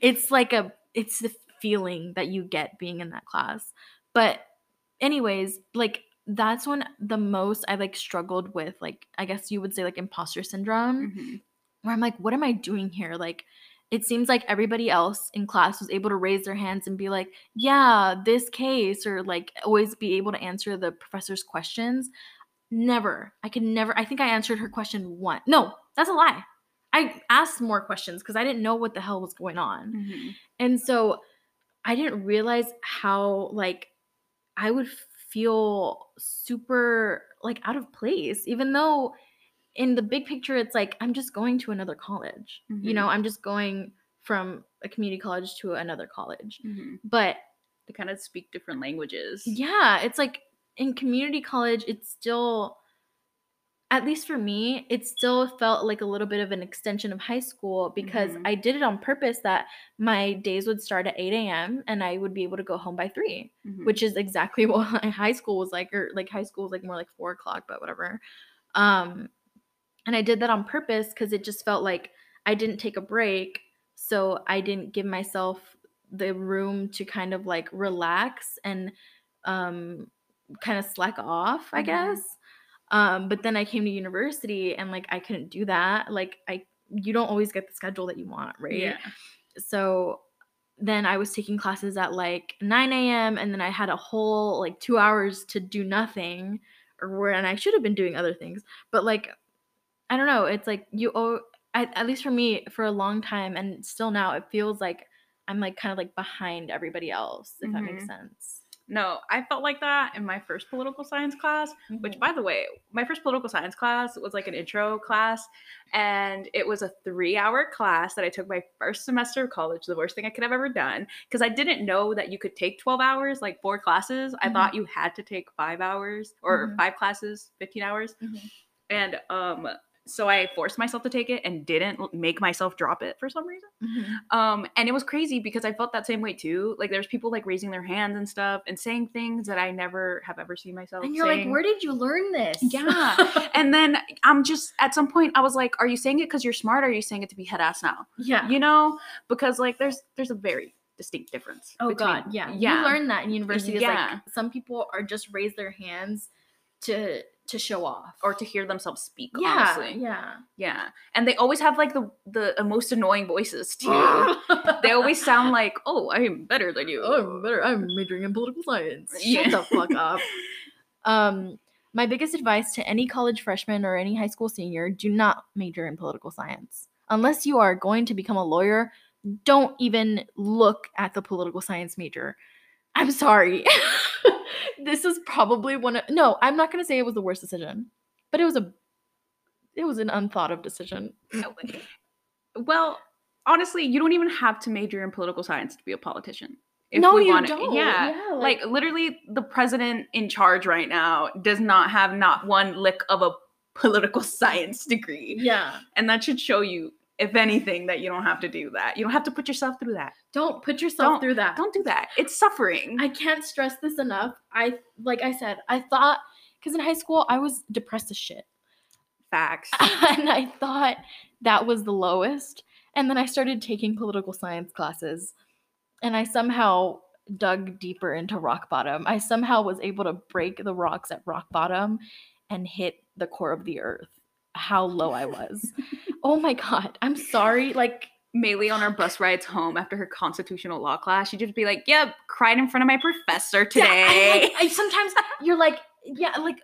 It's like a it's the feeling that you get being in that class. But anyways like that's when the most i like struggled with like i guess you would say like imposter syndrome Mhm. where i'm like what am i doing here like it seems like everybody else in class was able to raise their hands and be like yeah this case or like always be able to answer the professor's questions never. I could never. I think I answered her question one. No, that's a lie. I asked more questions because I didn't know what the hell was going on. Mhm. And so I didn't realize how like I would feel super like out of place, even though in the big picture it's like I'm just going to another college. You Mhm. know, I'm just going from a community college to another college. Mhm. But They kind of speak different languages. yeah, it's like in community college, it's still, at least for me, it still felt like a little bit of an extension of high school because Mhm. I did it on purpose that my days would start at 8 a.m. and I would be able to go home by 3, Mhm. which is exactly what my high school was like, or like high school was like more like 4 o'clock, but whatever. Um, and I did that on purpose because it just felt like I didn't take a break. So I didn't give myself the room to kind of like relax and um, kind of slack off, I Mhm. guess. Um, but then I came to university and like I couldn't do that. Like I you don't always get the schedule that you want, right? Yeah. So then I was taking classes at like 9 a.m. and then I had a whole like two hours to do nothing or where and I should have been doing other things. But like I don't know, it's like you owe at, at least for me for a long time and still now it feels like I'm like kind of like behind everybody else, if that makes Mhm. sense. No, I felt like that in my first political science class, which Mhm. by the way, my first political science class was like an intro class and it was a 3-hour class that I took my first semester of college, the worst thing I could have ever done because I didn't know that you could take 12 hours, like four classes. I Mhm. thought you had to take 5 hours or Mhm. 5 classes, 15 hours. Mhm. And um so I forced myself to take it and didn't make myself drop it for some reason. Mhm. Um, and it was crazy because I felt that same way too. Like there's people like raising their hands and stuff and saying things that I never have ever seen myself. And you're like, where did you learn this? Yeah. and then I'm just at some point I was like, are you saying it because you're smart or are you saying it to be head ass now? yeah. You know? Because like there's there's a very distinct difference. Oh between- God, yeah. Yeah. You learn that in university. Yeah. like some people are just raise their hands to to show off. or to hear themselves speak, yeah, honestly. yeah. Yeah. And they always have like the the most annoying voices too. they always sound like, oh, I'm better than you. oh, I'm better. I'm majoring in political science. Yeah. Shut the fuck up. Um, my biggest advice to any college freshman or any high school senior: do not major in political science unless you are going to become a lawyer. Don't even look at the political science major. I'm sorry. this is probably one of no. I'm not to say it was the worst decision, but it was a it was an unthought of decision. Well, honestly, you don't even have to major in political science to be a politician. no, we you don't. Yeah. Like, literally, the president in charge right now does not have not one lick of a political science degree. yeah. And that should show you, if anything, that you don't have to do that. You don't have to put yourself through that. Don't put yourself Don't- through that. Don't do that. It's suffering. I can't stress this enough. I like I said, I thought because in high school I was depressed as shit. Facts. and I thought that was the lowest. And then I started taking political science classes and I somehow dug deeper into rock bottom. I somehow was able to break the rocks at rock bottom and hit the core of the earth. How low I was. oh my god. I'm sorry. Like Maylee on our bus rides home after her constitutional law class, she'd just be like, Yep, cried in front of my professor Yeah, I- today. like, I, sometimes you're like, yeah, like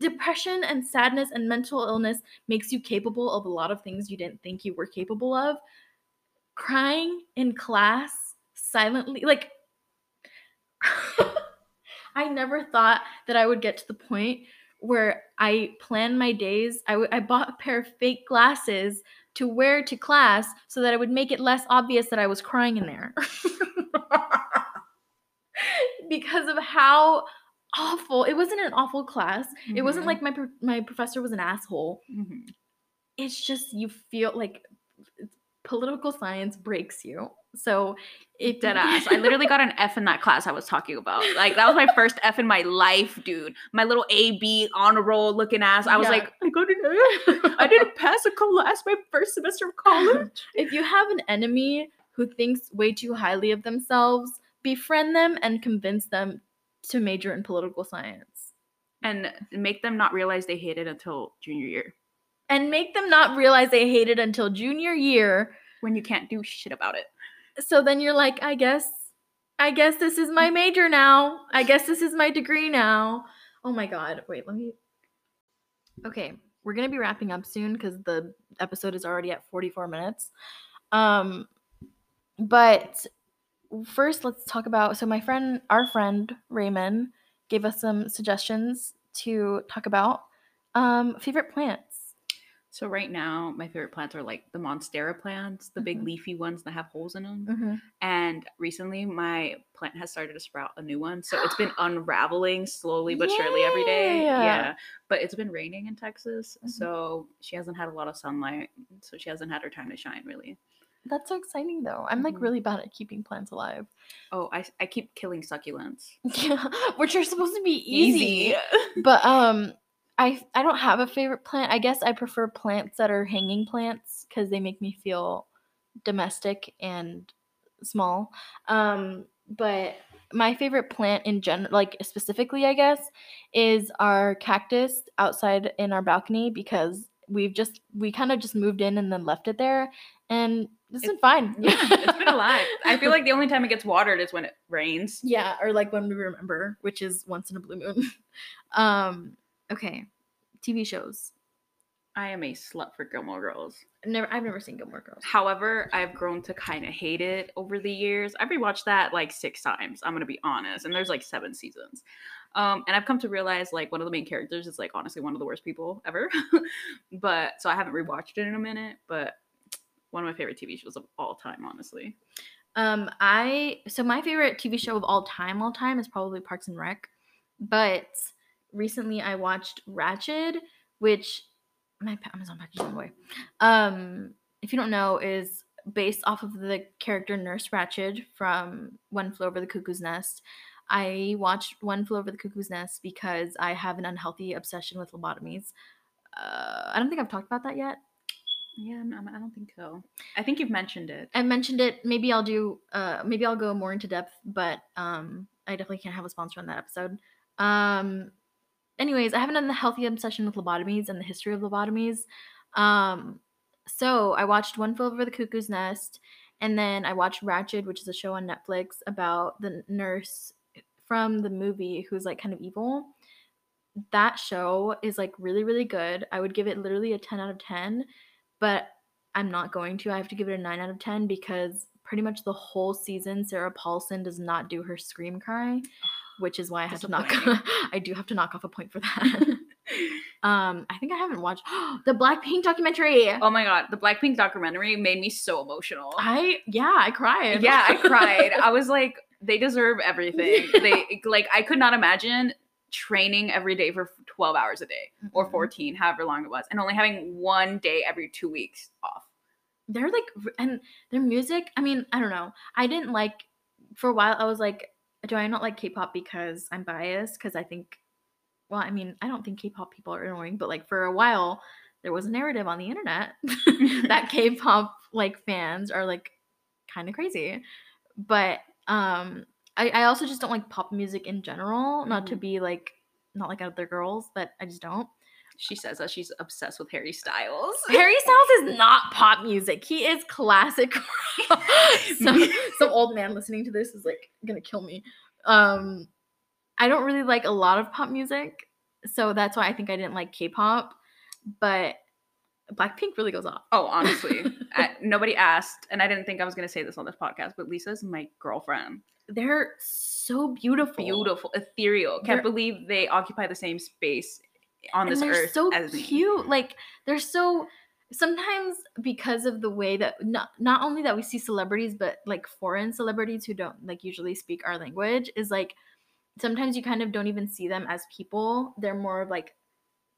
depression and sadness and mental illness makes you capable of a lot of things you didn't think you were capable of. Crying in class silently, like, I never thought that I would get to the point where I planned my days. I, w- I bought a pair of fake glasses to wear to class so that it would make it less obvious that I was crying in there. because of how awful it wasn't an awful class it wasn't Mhm. like my pro- my professor was an asshole Mhm. it's just you feel like political science breaks you so it did ass. I literally got an F in that class I was talking about. Like that was my first F in my life, dude. My little A B honor roll looking ass. I was Yeah. like, I got an F. I didn't pass a class my first semester of college. if you have an enemy who thinks way too highly of themselves befriend them and convince them to major in political science and make them not realize they hate it until junior year and make them not realize they hate it until junior year when you can't do shit about it. So then you're like i guess i guess this is my major now i guess this is my degree now oh my god wait let me Okay, we're gonna be wrapping up soon because the episode is already at 44 minutes. Um, but first, let's talk about. So my friend, our friend Raymond, gave us some suggestions to talk about. Um, favorite plants. So right now, my favorite plants are like the monstera plants, the big Mhm. leafy ones that have holes in them. Mm-hmm. And recently, my plant has started to sprout a new one. So it's been unraveling slowly but surely every day. Yeah. But it's been raining in Texas. Mhm. So she hasn't had a lot of sunlight. So she hasn't had her time to shine, really. That's so exciting, though. I'm like Mhm. really bad at keeping plants alive. Oh, I, I keep killing succulents. Yeah, which are supposed to be easy. but um I I don't have a favorite plant. I guess I prefer plants that are hanging plants cuz they make me feel domestic and small. Um but my favorite plant in general like specifically I guess is our cactus outside in our balcony because we've just we kind of just moved in and then left it there and it's been fine. yeah, it's been alive. I feel like the only time it gets watered is when it rains. Yeah, or like when we remember, which is once in a blue moon. um, okay. TV shows. I am a slut for Gilmore Girls. Never I've never seen Gilmore Girls. However, I've grown to kind of hate it over the years. I've rewatched that like six times. I'm gonna be honest, and there's like seven seasons. Um, and I've come to realize like one of the main characters is like honestly one of the worst people ever. but so I haven't rewatched it in a minute. But one of my favorite TV shows of all time, honestly. Um, I so my favorite TV show of all time, all time is probably Parks and Rec. But recently I watched Ratched, which my Amazon package on the way. Um, if you don't know, is based off of the character Nurse Ratched from One Flew Over the Cuckoo's Nest. I watched One Flew Over the Cuckoo's Nest because I have an unhealthy obsession with lobotomies. Uh, I don't think I've talked about that yet. Yeah, I'm- I'm- I don't think so. I think you've mentioned it. I mentioned it. Maybe I'll do. Uh, maybe I'll go more into depth, but um, I definitely can't have a sponsor on that episode. Um, anyways, I haven't done the healthy obsession with lobotomies and the history of lobotomies. Um, so I watched One Flew Over the Cuckoo's Nest, and then I watched Ratched, which is a show on Netflix about the nurse from the movie who's like kind of evil. That show is like really, really good. I would give it literally a 10 out of 10, but I'm not going to. I have to give it a 9 out of 10 because pretty much the whole season, Sarah Paulson does not do her scream cry, which is why I have to knock. I do have to knock off a point for that. um, I think I haven't watched the Blackpink documentary. oh my god, the Blackpink documentary made me so emotional. I yeah, I cried. yeah, I cried. I was like, they deserve everything. They like, I could not imagine training every day for 12 hours a day or Mhm. 14, however long it was, and only having one day every two weeks off. they're like and their music i mean i don't know i didn't like for a while i was like do i not like k-pop because i'm biased? Because i think well i mean i don't think k-pop people are annoying but like for a while there was a narrative on the internet that k-pop like fans are like kind of crazy. But um I, I also just don't like pop music in general not to Mhm. be like not like other girls but i just don't She says that she's obsessed with Harry Styles. Harry Styles is not pop music. He is classic. some, some old man listening to this is like gonna kill me. Um, I don't really like a lot of pop music, so that's why I think I didn't like K-pop. But Blackpink really goes off. Oh, honestly, I, nobody asked, and I didn't think I was to say this on this podcast, but Lisa's my girlfriend. They're so beautiful. Beautiful, ethereal. They're- Can't believe they occupy the same space on and this they're earth so cute. Like they're so sometimes because of the way that not not only that we see celebrities, but like foreign celebrities who don't like usually speak our language is like sometimes you kind of don't even see them as people. They're more of like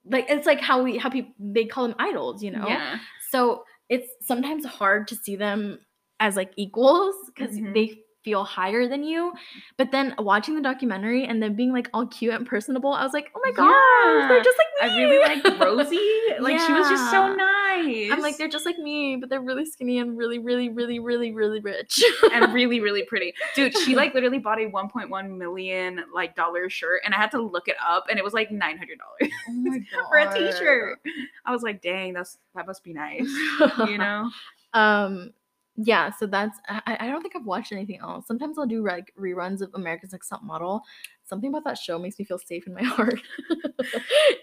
like it's like how we how people they call them idols, you know. Yeah. So it's sometimes hard to see them as like equals because Mhm. they feel higher than you. But then watching the documentary and then being like all cute and personable, I was like, oh my gosh, they're just like me. I really like Rosé. Like she was just so nice. I'm like, they're just like me, but they're really skinny and really, really, really, really, really rich. and really, really pretty. Dude, she like literally bought a 1.1 million like dollar shirt and I had to look it up and it was like $900 oh my god. for a t-shirt. I was like, dang, that's that must be nice. You know? Um yeah, so that's I, I don't think I've watched anything else. Sometimes I'll do like reruns of America's Next Top Model. Something about that show makes me feel safe in my heart.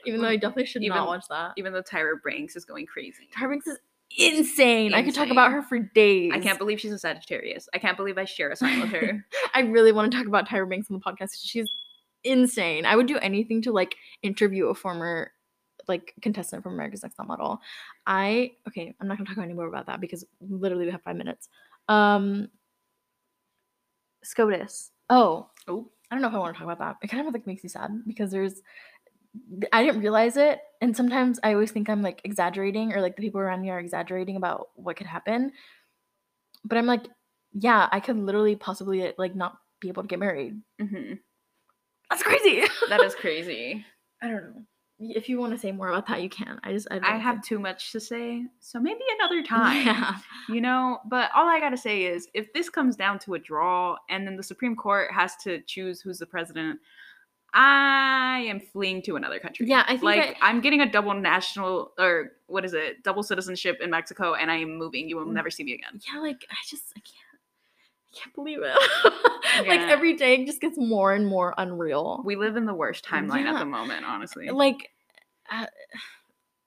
Even though I definitely should Even- not watch that. Even though Tyra Banks is going crazy. Tyra Banks is insane. I could talk about her for days. I can't believe she's a Sagittarius. I can't believe I share a sign with her. I really want to talk about Tyra Banks on the podcast. She's insane. I would do anything to like interview a former like contestant from America's Next Top Model. I okay, I'm not gonna talk any more about that because literally we have five minutes. Um SCOTUS. Oh, Oh, I don't know if I want to talk about that. It kind of like makes me sad because there's I didn't realize it, and sometimes I always think I'm like exaggerating or like the people around me are exaggerating about what could happen. But I'm like, yeah, I could literally possibly like not be able to get married. hmm That's crazy. that is crazy. I don't know. If you want to say more about that, you can. I just I, don't I have too much to say, so maybe another time. Yeah. You know, but all I gotta say is if this comes down to a draw and then the Supreme Court has to choose who's the president, I am fleeing to another country. Yeah, I think like I- I'm getting a double national or what is it, double citizenship in Mexico, and I am moving. You will Mm. never see me again. Yeah, like I just I can't can't believe it. like Yeah. every day just gets more and more unreal. We live in the worst timeline at the moment, honestly. like uh,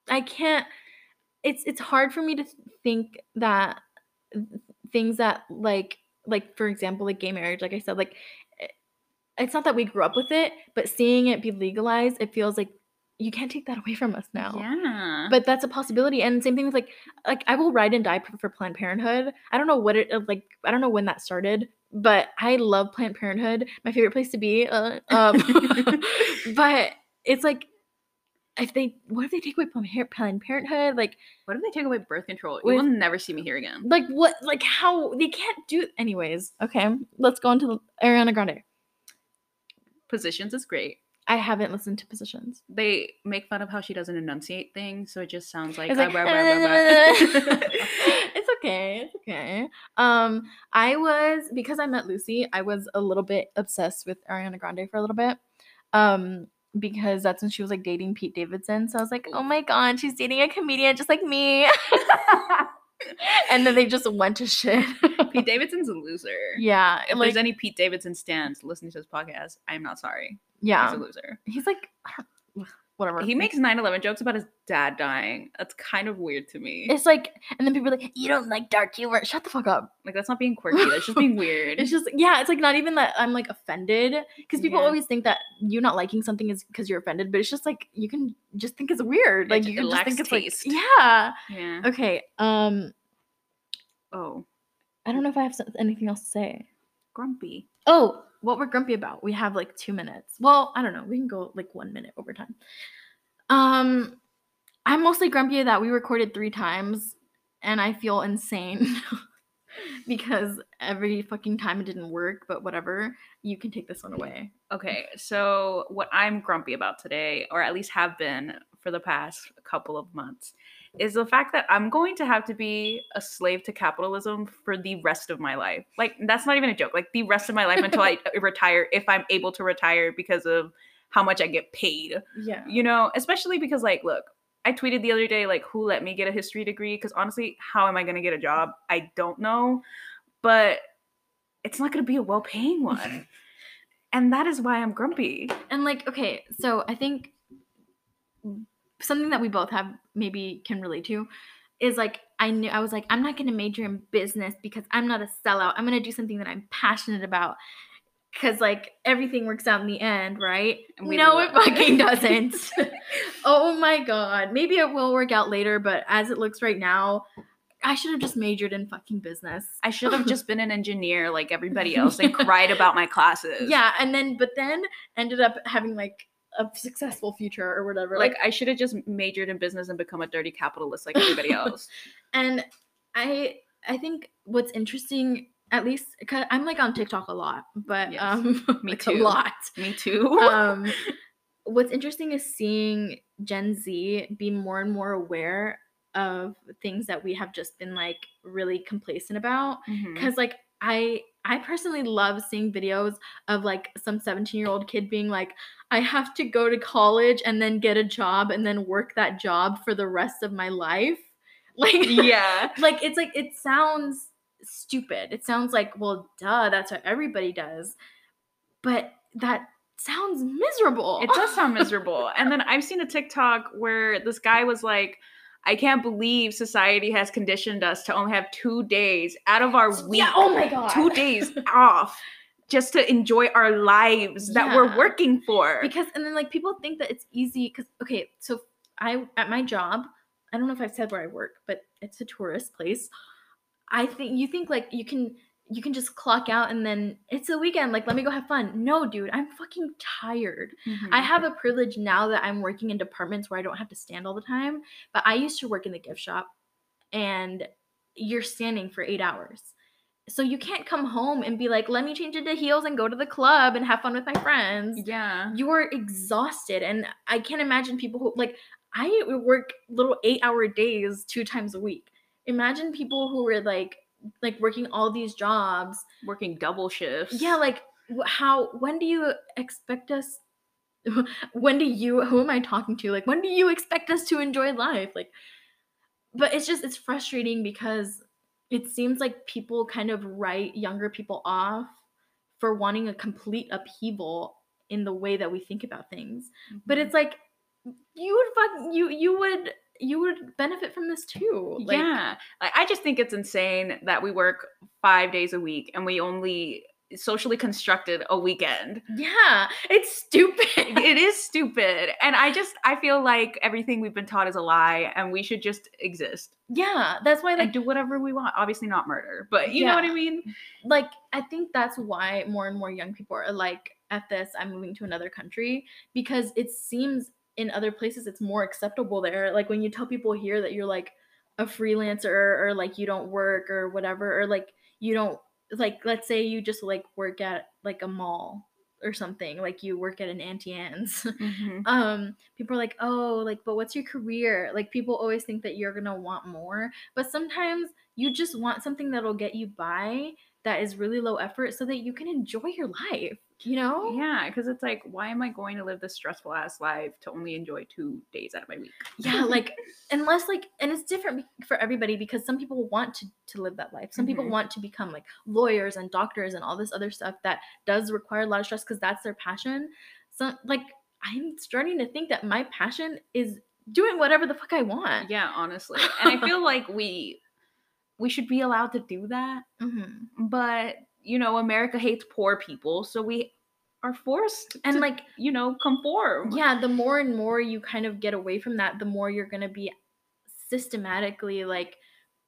i can't it's it's hard for me to think that things that like like for example like gay marriage like i said like eh, it's not that we grew up with it but seeing it be legalized it feels like you can't take that away from us now Yeah. but that's a possibility and same thing with like like i will ride and die for- planned parenthood i don't know what it uh, like i don't know when that started but i love planned parenthood my favorite place to be uh, um, but it's like if they what if they take away Planned parenthood like what if they take away birth control? you will never see me here again. like what like how they can't do anyways okay let's go on to ariana grande Positions is great. I haven't listened to positions They make fun of how she doesn't enunciate things, so it just sounds like, It's like, "Ah, blah, blah, blah." it's okay. It's okay. Um, I was because I met Lucy. I was a little bit obsessed with Ariana Grande for a little bit. Um, because that's when she was like dating Pete Davidson. So I was like, oh my god, she's dating a comedian just like me. and then they just went to shit. Pete Davidson's a loser. yeah, If like there's any Pete Davidson stands listening to this podcast, I'm not sorry. Yeah, He's a loser. he's like whatever. He makes 9/11 jokes about his dad dying. That's kind of weird to me. It's like, and then people are like, you don't like dark humor. Shut the fuck up. like that's not being quirky. That's just being weird. It's just yeah, it's like not even that I'm like offended because people Yeah. always think that you not liking something is because you're offended, but it's just like you can just think it's weird. Like j- you can just think lacks it's taste. like yeah. yeah. Okay. Um, Oh, I don't know if I have anything else to say. grumpy. Oh, what we're grumpy about? We have like two minutes. Well, I don't know. We can go like one minute over time. Um, I'm mostly grumpy that we recorded three times, and I feel insane because every fucking time it didn't work. But whatever, you can take this one away. Okay, so what I'm grumpy about today, or at least have been for the past couple of months, is the fact that I'm going to have to be a slave to capitalism for the rest of my life. Like, that's not even a joke. Like, the rest of my life until I retire, if I'm able to retire because of how much I get paid. Yeah. You know, especially because, like, look, I tweeted the other day, like, who let me get a history degree? Because honestly, how am I going to get a job? I don't know. But it's not going to be a well paying one. and that is why I'm grumpy. And like, okay, so I think something that we both have maybe can relate to is like I knew I was like, I'm not gonna major in business because I'm not a sellout. I'm gonna do something that I'm passionate about. Cause like everything works out in the end, right? And we no, it fucking doesn't. oh my god. Maybe it will work out later, but as it looks right now, I should have just majored in fucking business. I should have just been an engineer like everybody else and cried about my classes. Yeah, and then but then ended up having like a successful future or whatever. Like I should have just majored in business and become a dirty capitalist like everybody else. and I I think what's interesting, at least 'cause I'm like on TikTok a lot, but Yes, um, me like too. a lot. Me too. Um, what's interesting is seeing Gen Z be more and more aware of things that we have just been like really complacent about Mhm. because like i i personally love seeing videos of like some 17 year old kid being like i have to go to college and then get a job and then work that job for the rest of my life like Yeah. like it's like it sounds stupid. It sounds like, well, duh, that's what everybody does. But that sounds miserable. It does sound miserable. and then I've seen a TikTok where this guy was like, I can't believe society has conditioned us to only have two days out of our week. Yeah, oh my god. Two days off just to enjoy our lives that we're working for. because and then like people think that it's easy because okay so i at my job i don't know if i've said where i work but it's a tourist place i think you think like you can you can just clock out and then it's a weekend like let me go have fun. No dude i'm fucking tired. Mm-hmm. i have a privilege now that i'm working in departments where i don't have to stand all the time but i used to work in the gift shop and you're standing for eight hours. So you can't come home and be like let me change into heels and go to the club and have fun with my friends. Yeah. you're exhausted and i can't imagine people who like i work little eight hour days two times a week. Imagine people who were like like working all these jobs Working double shifts. yeah like how when do you expect us when do you who am i talking to like when do you expect us to enjoy life like but it's just it's frustrating because it seems like people kind of write younger people off for wanting a complete upheaval in the way that we think about things but Mhm. it's like you would fuck you you would you would benefit from this too like yeah. Like I just think it's insane that we work five days a week and we only socially constructed a weekend. yeah it's stupid it is stupid. And I just I feel like everything we've been taught is a lie and we should just exist. yeah that's why like do whatever we want. Obviously not murder, but you know what I mean? like I think that's why more and more young people are like, at this, I'm moving to another country because it seems in other places it's more acceptable there. Like when you tell people here that you're like a freelancer or like you don't work or whatever, or like you don't like let's say you just like work at like a mall or something, like you work at an Auntie Anne's. Mhm. um people are like oh like but what's your career like people always think that you're gonna want more but sometimes you just want something that'll get you by that is really low effort so that you can enjoy your life you know Yeah, because it's like, why am I going to live this stressful ass life to only enjoy two days out of my week? yeah like unless like and it's different for everybody because some people want to to live that life some people Mhm. want to become like lawyers and doctors and all this other stuff that does require a lot of stress because that's their passion so like i'm starting to think that my passion is doing whatever the fuck i want Yeah, honestly. And I feel like we we should be allowed to do that, hmm but you know, America hates poor people, so we are forced and to, like you know, conform. yeah the more and more you kind of get away from that the more you're going to be systematically like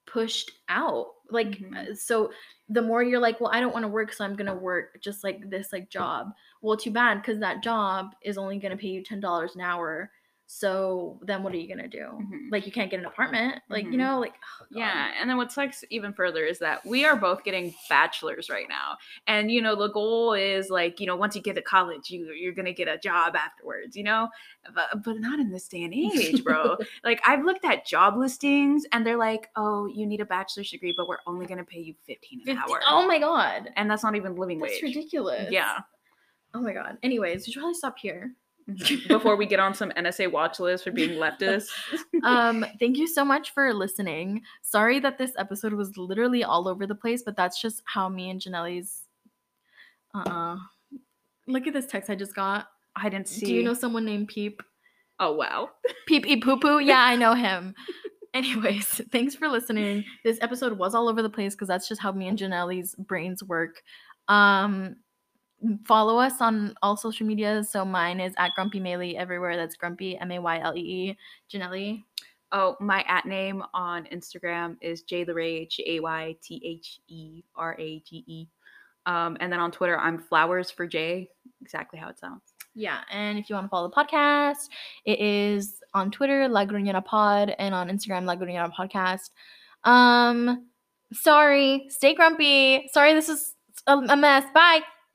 pushed out like Mhm. uh, so the more you're like well i don't want to work so i'm going to work just like this like job well too bad because that job is only going to pay you $10 an hour so then what are you going to do Mhm. like you can't get an apartment like you Mhm. know like oh, Yeah, and then what sucks even further is that we are both getting bachelors right now, and you know the goal is like you know once you get to college, you you're gonna get a job afterwards, you know, but but not in this day and age, bro. like I've looked at job listings, and they're like, oh, you need a bachelor's degree, but we're only gonna pay you fifteen an 50 hour, oh my god and that's not even living that's wage. ridiculous Yeah. oh my god anyways we should probably stop here. Before we get on some NSA watch list for being leftist. um thank you so much for listening. Sorry that this episode was literally all over the place but that's just how me and Jannely's uh look at this text i just got. I didn't see. do you know someone named peep? Oh wow. peep e poo poo? Yeah i know him. Anyways thanks for listening. This episode was all over the place because that's just how me and Jannely's brains work. Um follow us on all social media so mine is at grumpy Maylee everywhere that's grumpy m-a-y-l-e-e Jannely Oh, my at name on Instagram is Jay the Rage, A Y T H E R A G E. Um, and then on Twitter, I'm Flowers for Jay, exactly how it sounds. Yeah, and if you want to follow the podcast, it is on Twitter, La Gruñona Pod, and on Instagram, La Gruñona Podcast. Um, sorry, stay grumpy. Sorry, this is a, a mess. Bye.